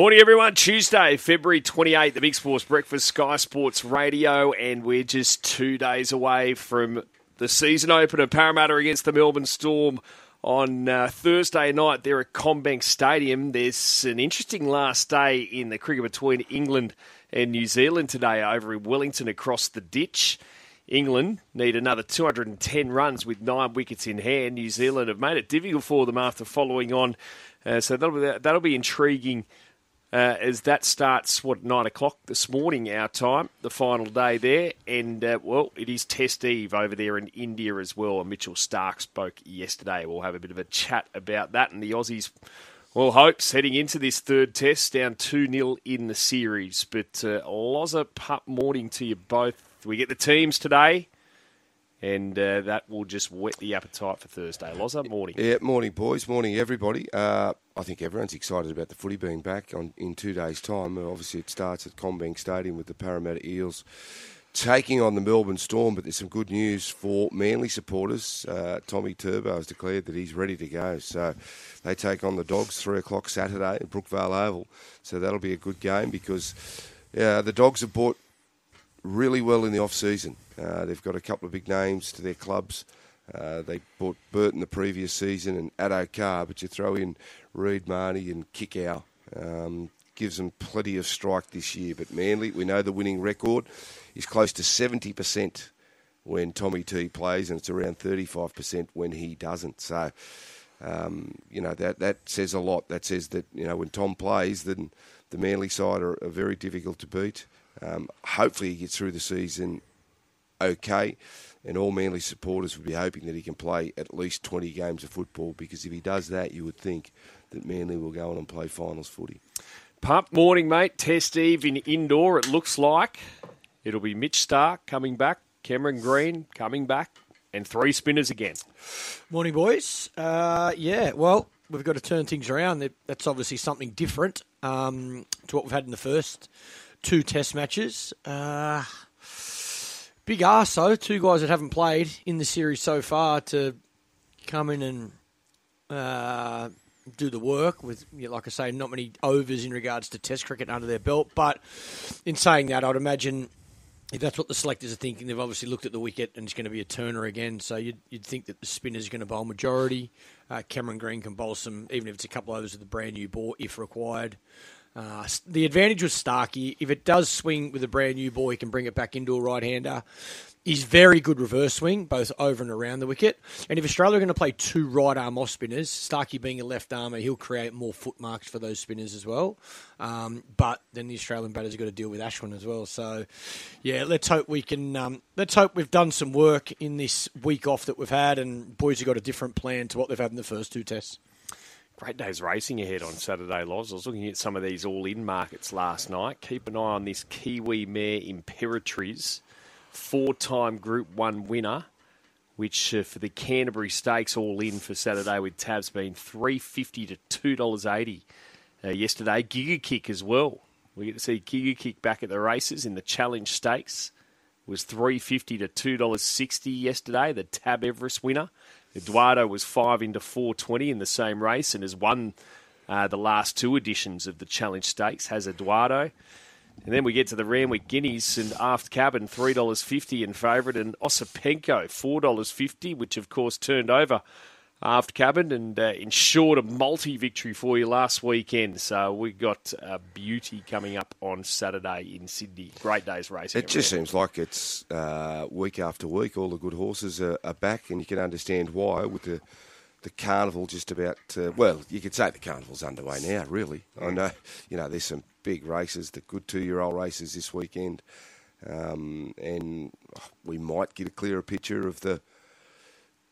Morning, everyone. Tuesday, February 28th, the Big Sports Breakfast, Sky Sports Radio, and we're just two days away from the season opener. Parramatta against the Melbourne Storm on uh, Thursday night there at CommBank Stadium. There's an interesting last day in the cricket between England and New Zealand today over in Wellington across the ditch. England need another 210 runs with nine wickets in hand. New Zealand have made it difficult for them after following on. Uh, so that'll be, that'll be intriguing uh, as that starts, what, 9 o'clock this morning, our time, the final day there. And, uh, well, it is Test Eve over there in India as well. And Mitchell Starc spoke yesterday. We'll have a bit of a chat about that. And the Aussies, well, hopes heading into this third test, down 2 0 in the series. But, uh, Loza, pup morning to you both. We get the teams today and uh, that will just whet the appetite for Thursday. Loza, morning. Yeah, morning, boys. Morning, everybody. Uh, I think everyone's excited about the footy being back on in two days' time. Obviously, it starts at CommBank Stadium with the Parramatta Eels taking on the Melbourne Storm, but there's some good news for Manly supporters. Uh, Tommy Turbo has declared that he's ready to go. So they take on the Dogs, 3 o'clock Saturday at Brookvale Oval. So that'll be a good game because yeah, the Dogs have bought really well in the off season. Uh, they've got a couple of big names to their clubs. Uh, they bought Burton the previous season and Addo Carr, but you throw in Reed Mahoney and Kikau. Um, gives them plenty of strike this year. But Manly, we know the winning record is close to 70% when Tommy T plays, and it's around 35% when he doesn't. So, um, you know, that, that says a lot. That says that, you know, when Tom plays, then the Manly side are, are very difficult to beat. Um, hopefully, he gets through the season okay, and all Manly supporters would be hoping that he can play at least 20 games of football because if he does that, you would think that Manly will go on and play finals footy. Pump morning, mate. Test Eve in India, it looks like. It'll be Mitch Starc coming back, Cameron Green coming back, and three spinners again. Morning, boys. Uh, yeah, well, we've got to turn things around. That's obviously something different um, to what we've had in the first two test matches. Uh, big ass, though. Two guys that haven't played in the series so far to come in and uh, do the work with, like I say, not many overs in regards to test cricket under their belt. But in saying that, I'd imagine if that's what the selectors are thinking, they've obviously looked at the wicket and it's going to be a turner again. So you'd, you'd think that the spinner's are going to bowl majority. Uh, Cameron Green can bowl some, even if it's a couple overs with a brand new ball if required. Uh, the advantage with Starkey, if it does swing with a brand new ball, he can bring it back into a right hander. He's very good reverse swing, both over and around the wicket. And if Australia are going to play two right arm off spinners, Starkey being a left armer, he'll create more foot marks for those spinners as well. Um, but then the Australian batters have got to deal with Ashwin as well. So, yeah, let's hope we can. Um, let's hope we've done some work in this week off that we've had, and boys have got a different plan to what they've had in the first two tests. Great days racing ahead on Saturday, Loz. I was looking at some of these all-in markets last night. Keep an eye on this Kiwi mare Imperatriz, four-time Group One winner, which uh, for the Canterbury Stakes all-in for Saturday with tabs being three fifty to two dollars eighty. Uh, yesterday, Giga Kick as well. We get to see Giga Kick back at the races in the Challenge Stakes. was three fifty to two dollars sixty yesterday. The Tab Everest winner. Eduardo was five into 420 in the same race and has won uh, the last two editions of the Challenge Stakes, has Eduardo. And then we get to the Randwick Guineas and Aft Cabin, $3.50 in favourite, and Osipenko, $4.50, which of course turned over aft cabin and uh, ensured a multi victory for you last weekend. So we got a beauty coming up on Saturday in Sydney. Great days racing. It just seems like it's uh, week after week. All the good horses are, are, back, and you can understand why with the the carnival just about. Uh, well, you could say the carnival's underway now. Really, I know. You know, there's some big races, the good two year old races this weekend. Um, and we might get a clearer picture of the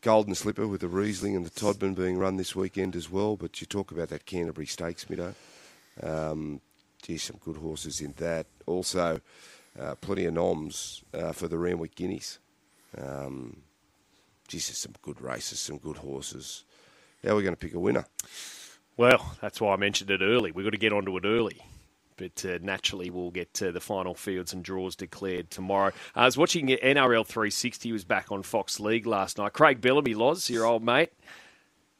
Golden Slipper with the Riesling and the Todman being run this weekend as well. But you talk about that Canterbury Stakes, Middo. Um, some good horses in that. Also, uh, plenty of noms uh, for the Randwick Guineas. Um, some good races, some good horses. How are we going to pick a winner? Well, that's why I mentioned it early. We've got to get onto it early but uh, naturally we'll get uh, the final fields and draws declared tomorrow. I was watching NRL 360, was back on Fox League last night. Craig Bellamy, Loz, your old mate,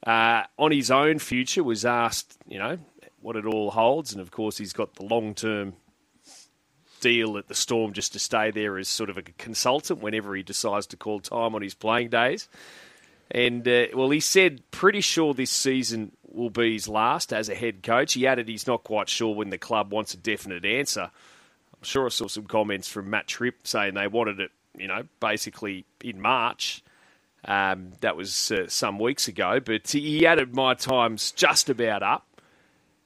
uh, on his own future, was asked, you know, what it all holds. And of course, he's got the long term deal at the Storm just to stay there as sort of a consultant whenever he decides to call time on his playing days. And uh, well, he said pretty sure this season will be his last as a head coach. He added he's not quite sure when the club wants a definite answer. I'm sure I saw some comments from Matt Tripp saying they wanted it, you know, basically in March. Um, that was uh, some weeks ago, but he added my time's just about up.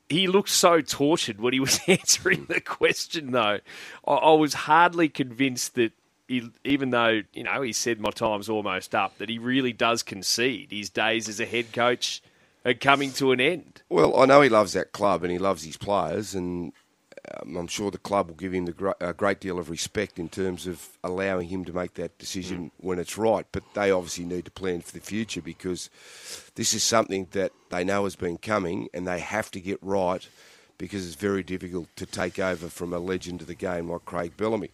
He looked so tortured when he was answering the question, though. I, I was hardly convinced that he, even though you know he said my time's almost up, that he really does concede his days as a head coach are coming to an end. Well, I know he loves that club and he loves his players, and um, I'm sure the club will give him the, a great deal of respect in terms of allowing him to make that decision mm. when it's right. But they obviously need to plan for the future because this is something that they know has been coming, and they have to get right because it's very difficult to take over from a legend of the game like Craig Bellamy.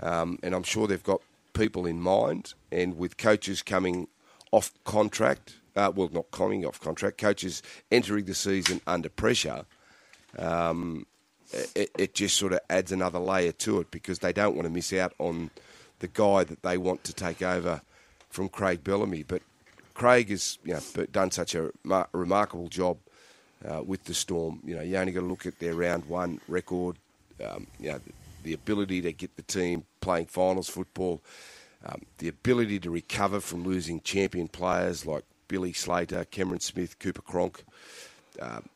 Um, and I'm sure they've got people in mind, and with coaches coming off contract, uh, well, not coming off contract, coaches entering the season under pressure, um, it, it, just sort of adds another layer to it because they don't want to miss out on the guy that they want to take over from Craig Bellamy. But Craig has you know, done such a remarkable job uh, with the Storm. You know, you only got to look at their round one record. Um, you know, the ability to get the team playing finals football, um, the ability to recover from losing champion players like Billy Slater, Cameron Smith, Cooper Cronk. Um,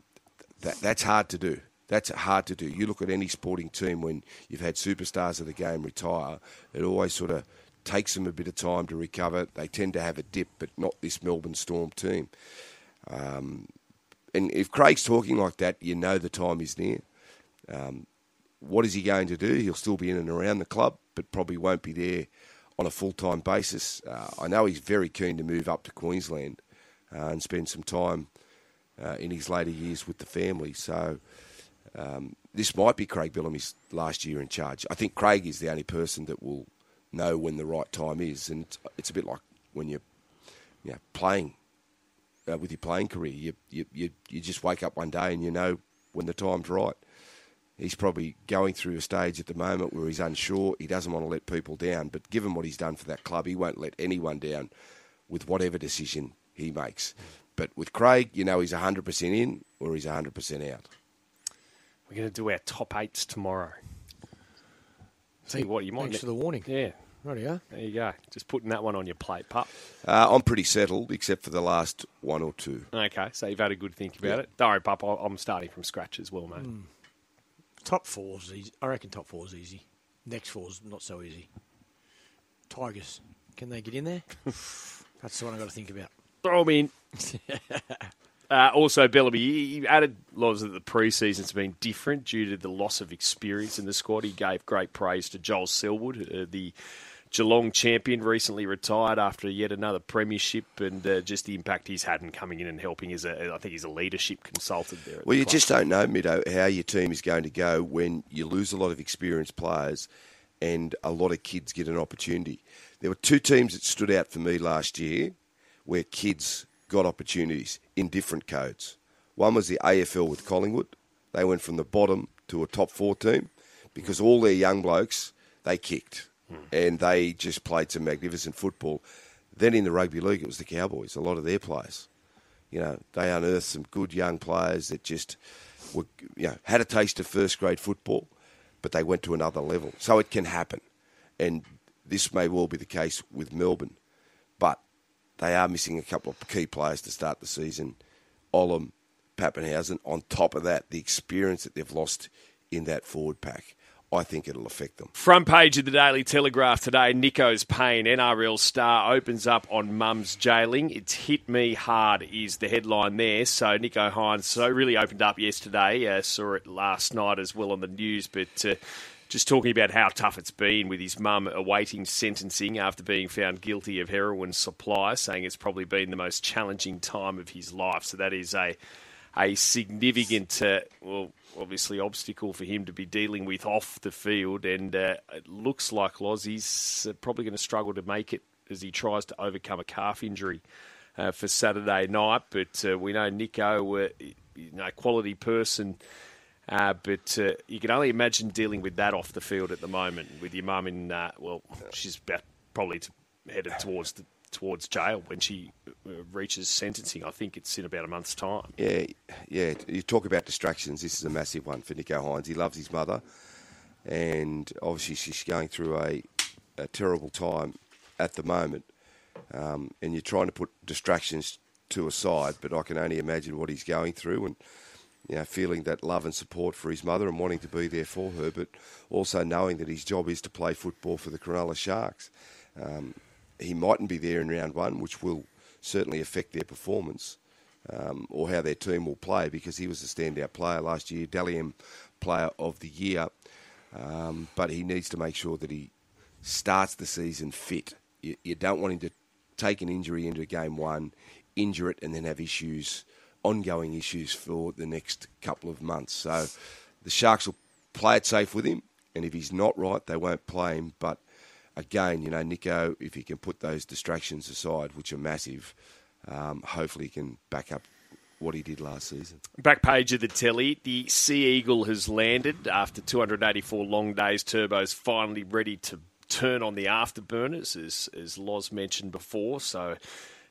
that, that's hard to do. That's hard to do. You look at any sporting team when you've had superstars of the game retire, it always sort of takes them a bit of time to recover. They tend to have a dip, but not this Melbourne Storm team. Um, and if Craig's talking like that, you know the time is near. Um, what is he going to do? He'll still be in and around the club, but probably won't be there on a full time basis. Uh, I know he's very keen to move up to Queensland uh, and spend some time uh, in his later years with the family. So um, this might be Craig Bellamy's last year in charge. I think Craig is the only person that will know when the right time is, and it's, it's a bit like when you're you know, playing uh, with your playing career. You, you you you just wake up one day and you know when the time's right he's probably going through a stage at the moment where he's unsure. He doesn't want to let people down, but given what he's done for that club, he won't let anyone down with whatever decision he makes. But with Craig, you know he's 100% in or he's 100% out. We're going to do our top eights tomorrow. See what you might. Thanks for the warning. Yeah. Rightio. There you go. Just putting that one on your plate, pup. Uh, I'm pretty settled, except for the last one or two. Okay, so you've had a good think about yeah. it. Don't worry, pup. I'm starting from scratch as well, mate. Mm. Top four's easy. I reckon top four's easy. Next four's not so easy. Tigers, can they get in there? That's the one I've got to think about. Throw them in. uh, also, Bellamy, he added lots that the preseason's been different due to the loss of experience in the squad. He gave great praise to Joel Selwood, uh, the Geelong champion, recently retired after yet another premiership, and uh, just the impact he's had in coming in and helping as a, I think he's a leadership consultant there. well, the you just don't know, Mido, how your team is going to go when you lose a lot of experienced players and a lot of kids get an opportunity. There were two teams that stood out for me last year where kids got opportunities in different codes. One was the AFL with Collingwood. They went from the bottom to a top four team because all their young blokes they kicked and they just played some magnificent football. Then in the rugby league, it was the Cowboys. A lot of their players, you know, they unearthed some good young players that just were, you know, had a taste of first grade football, but they went to another level. So it can happen, and this may well be the case with Melbourne, but they are missing a couple of key players to start the season. Olam, Papenhuyzen. On top of that, the experience that they've lost in that forward pack. I think it'll affect them. Front page of the Daily Telegraph today Nicho's pain. NRL star opens up on mum's jailing. It's hit me hard, is the headline there. So Nicho Hynes so really opened up yesterday. Uh, saw it last night as well on the news, but. Uh, just talking about how tough it's been with his mum awaiting sentencing after being found guilty of heroin supply, saying it's probably been the most challenging time of his life. So that is a a significant, uh, well, obviously obstacle for him to be dealing with off the field, and uh, it looks like Loz he's uh, probably going to struggle to make it as he tries to overcome a calf injury uh, for Saturday night. But uh, we know Nicho, uh, you know quality person. Uh, but uh, you can only imagine dealing with that off the field at the moment with your mum in. Uh, well, she's about probably to, headed towards the, towards jail when she uh, reaches sentencing. I think it's in about a month's time. Yeah, yeah. You talk about distractions. This is a massive one for Nicho Hynes. He loves his mother, and obviously she's going through a, a terrible time at the moment. Um, and you're trying to put distractions to a side, but I can only imagine what he's going through and you know, feeling that love and support for his mother and wanting to be there for her, but also knowing that his job is to play football for the Cronulla Sharks. Um, he mightn't be there in round one, which will certainly affect their performance um, or how their team will play because he was a standout player last year, Dally M Player of the Year. Um, but he needs to make sure that he starts the season fit. You, you don't want him to take an injury into game one, injure it, and then have issues ongoing issues for the next couple of months. So the Sharks will play it safe with him, and if he's not right, they won't play him. But again, you know, Nicho, if he can put those distractions aside, which are massive, um, hopefully he can back up what he did last season. Back page of the telly, the Sea Eagle has landed after 284 long days. Turbo's finally ready to turn on the afterburners, as as Loz mentioned before. So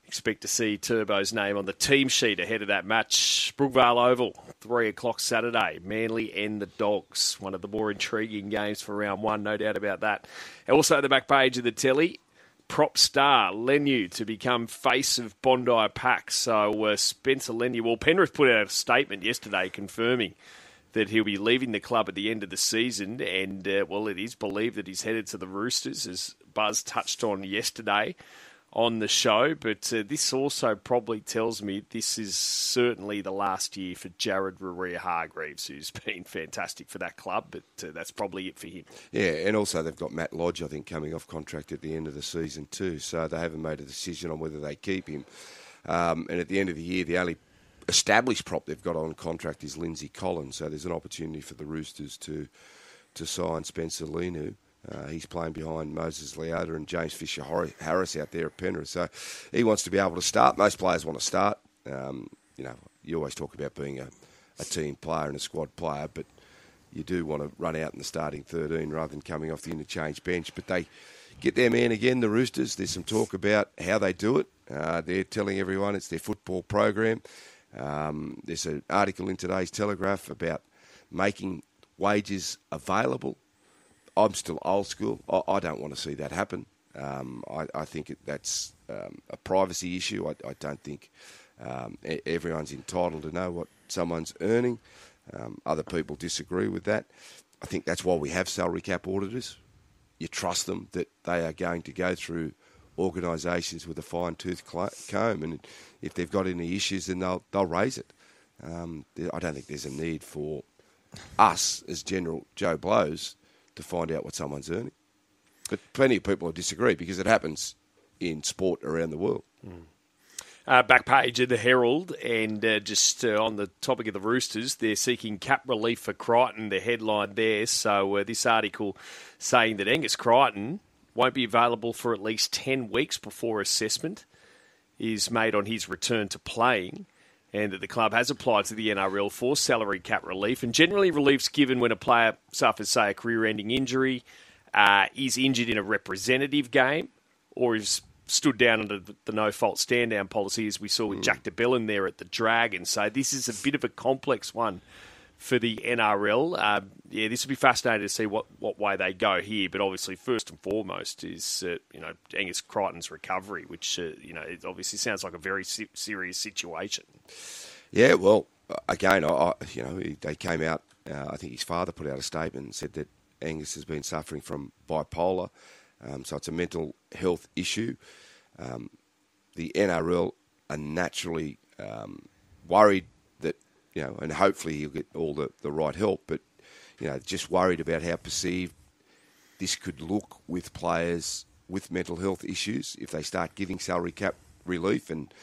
expect to see Turbo's name on the team sheet ahead of that match. Brookvale Oval, 3 o'clock Saturday. Manly and the Dogs. One of the more intriguing games for round one, no doubt about that. Also, the back page of the telly. Prop star Leniu to become face of Bondi Pack. So uh, Spencer Leniu, well, Penrith put out a statement yesterday confirming that he'll be leaving the club at the end of the season, and uh, well, it is believed that he's headed to the Roosters, as Buzz touched on yesterday on the show, but uh, this also probably tells me this is certainly the last year for Jared Waerea-Hargreaves, who's been fantastic for that club, but uh, that's probably it for him. Yeah, and also they've got Matt Lodge, I think, coming off contract at the end of the season too, so they haven't made a decision on whether they keep him. Um, and at the end of the year, the only established prop they've got on contract is Lindsay Collins, so there's an opportunity for the Roosters to to sign Spencer Leniu. Uh, he's playing behind Moses Leota and James Fisher Harris out there at Penrith. So he wants to be able to start. Most players want to start. Um, you know, you always talk about being a, a team player and a squad player, but you do want to run out in the starting 13 rather than coming off the interchange bench. But they get their man again, the Roosters. There's some talk about how they do it. Uh, they're telling everyone it's their football program. Um, there's an article in today's Telegraph about making wages available I'm still old school. I, I don't want to see that happen. Um, I, I, think that's um, a privacy issue. I, I don't think um, everyone's entitled to know what someone's earning. Um, other people disagree with that. I think that's why we have salary cap auditors. You trust them that they are going to go through organisations with a fine tooth comb, and if they've got any issues, then they'll they'll raise it. Um, I don't think there's a need for us as general Joe Blows to find out what someone's earning. But plenty of people disagree because it happens in sport around the world. Mm. Uh, back page of the Herald, and uh, just uh, on the topic of the Roosters, they're seeking cap relief for Crichton. The headline there. So uh, this article saying that Angus Crichton won't be available for at least ten weeks before assessment is made on his return to playing and that the club has applied to the NRL for salary cap relief. And generally, relief's given when a player suffers, say, a career ending injury, uh, is injured in a representative game, or is stood down under the no fault stand down policy, as we saw with mm. Jack de Belin there at the Dragon. So this is a bit of a complex one for the NRL. Uh, yeah, this will be fascinating to see what, what way they go here. But obviously, first and foremost is uh, you know Angus Crichton's recovery, which uh, you know it obviously sounds like a very se- serious situation. Yeah, well, again, I, you know they came out. Uh, I think his father put out a statement and said that Angus has been suffering from bipolar, um, so it's a mental health issue. Um, the NRL are naturally um, worried you know, and hopefully he'll get all the, the right help. But, you know, just worried about how perceived this could look with players with mental health issues if they start giving salary cap relief and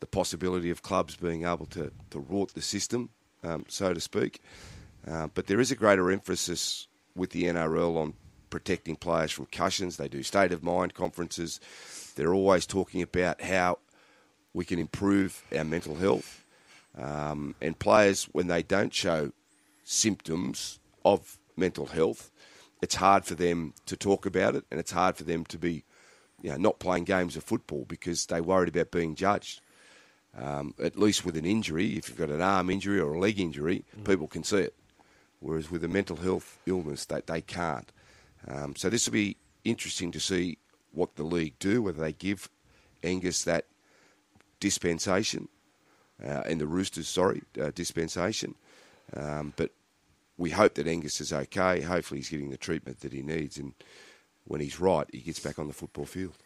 the possibility of clubs being able to, to rort the system, um, so to speak. Uh, but there is a greater emphasis with the NRL on protecting players from concussions. They do state of mind conferences. They're always talking about how we can improve our mental health. Um, and players, when they don't show symptoms of mental health, it's hard for them to talk about it, and it's hard for them to be, you know, not playing games of football because they're worried about being judged. Um, at least with an injury, if you've got an arm injury or a leg injury, mm. people can see it. Whereas with a mental health illness, they, they can't. Um, so this will be interesting to see what the league do, whether they give Angus that dispensation, uh, and the Roosters, sorry, uh, dispensation. Um, but we hope that Angus is okay. Hopefully, he's getting the treatment that he needs, and when he's right, he gets back on the football field.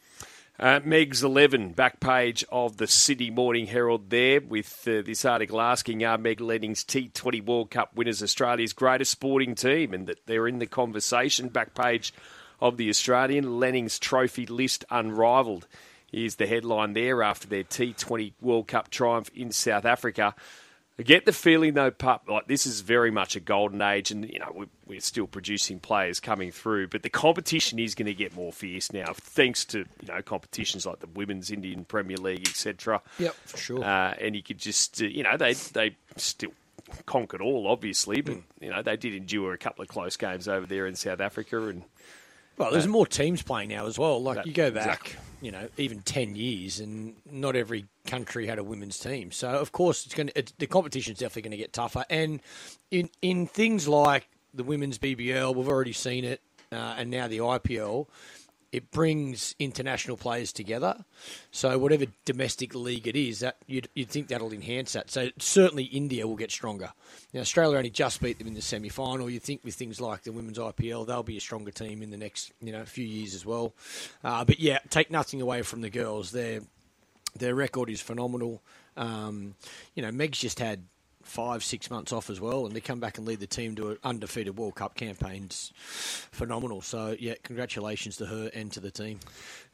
Uh, Meg's 11, back page of the Sydney Morning Herald there with uh, this article asking Are Meg Lanning's T20 World Cup winners Australia's greatest sporting team? And that they're in the conversation. Back page of the Australian, Lanning's trophy list unrivalled. Here's the headline there after their T20 World Cup triumph in South Africa. I get the feeling though, pup, like this is very much a golden age, and you know we're, we're still producing players coming through, but the competition is going to get more fierce now, thanks to you know competitions like the Women's Indian Premier League, etc. Yep, for sure. Uh, and you could just, uh, you know, they they still conquered all, obviously, but mm. you know they did endure a couple of close games over there in South Africa, and well, there's more teams playing now as well. Like that, you go back, exactly. you know, even ten years, and not every country had a women's team. So of course, it's going to, the competition's definitely going to get tougher. And in in things like the women's BBL, we've already seen it, uh, and now the IPL it brings international players together. So whatever domestic league it is, that you'd, you'd think that'll enhance that. So certainly India will get stronger. Now Australia only just beat them in the semi final. You think with things like the women's IPL, they'll be a stronger team in the next you know few years as well. Uh, but yeah, take nothing away from the girls. Their their record is phenomenal. Um, you know, Meg's just had five, six months off as well, and to come back and lead the team to an undefeated World Cup campaign's phenomenal. So, yeah, congratulations to her and to the team.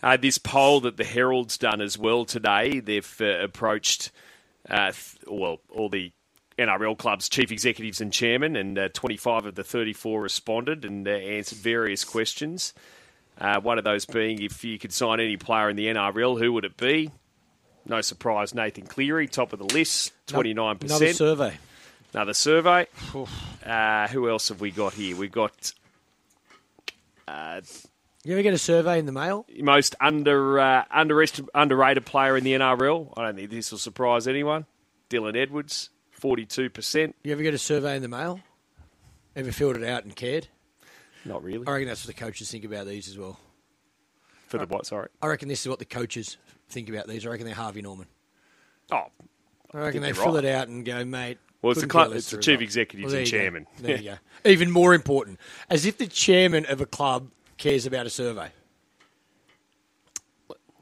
Uh, this poll that the Herald's done as well today, they've uh, approached, uh, well, all the NRL clubs, chief executives and chairmen, and uh, 25 of the 34 responded and uh, answered various questions. Uh, one of those being if you could sign any player in the NRL, who would it be? No surprise, Nathan Cleary, top of the list, 29%. Another survey. Another survey. Uh, who else have we got here? We've got. Uh, you ever get a survey in the mail? Most under uh, underrated player in the NRL. I don't think this will surprise anyone. Dylan Edwards, forty-two percent. You ever get a survey in the mail? Ever filled it out and cared? Not really. I reckon that's what the coaches think about these as well. For the what? Sorry. I reckon this is what the coaches think about these. I reckon they're Harvey Norman. Oh, I reckon I they fill right. it out and go, mate. Well, it's the, club, it's the chief executives well, and chairman. Go. There you go. Even more important, as if the chairman of a club cares about a survey.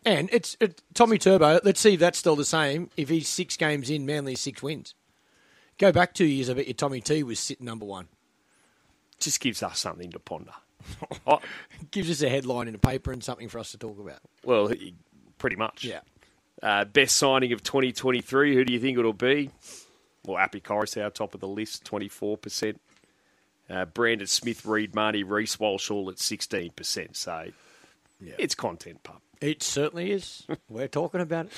And it's it, Tommy Turbo. Let's see if that's still the same. If he's six games in, Manly six wins. Go back two years. I bet you Tommy T was sitting number one. Just gives us something to ponder. gives us a headline in a paper and something for us to talk about. Well, pretty much. Yeah. Uh, best signing of 2023, who do you think it'll be? Well, Api Koroisau, top of the list, 24%. Uh, Brandon Smith, Reed Mahoney, Reece Walsh all at 16%. So yeah. it's content, pup. It certainly is. We're talking about it.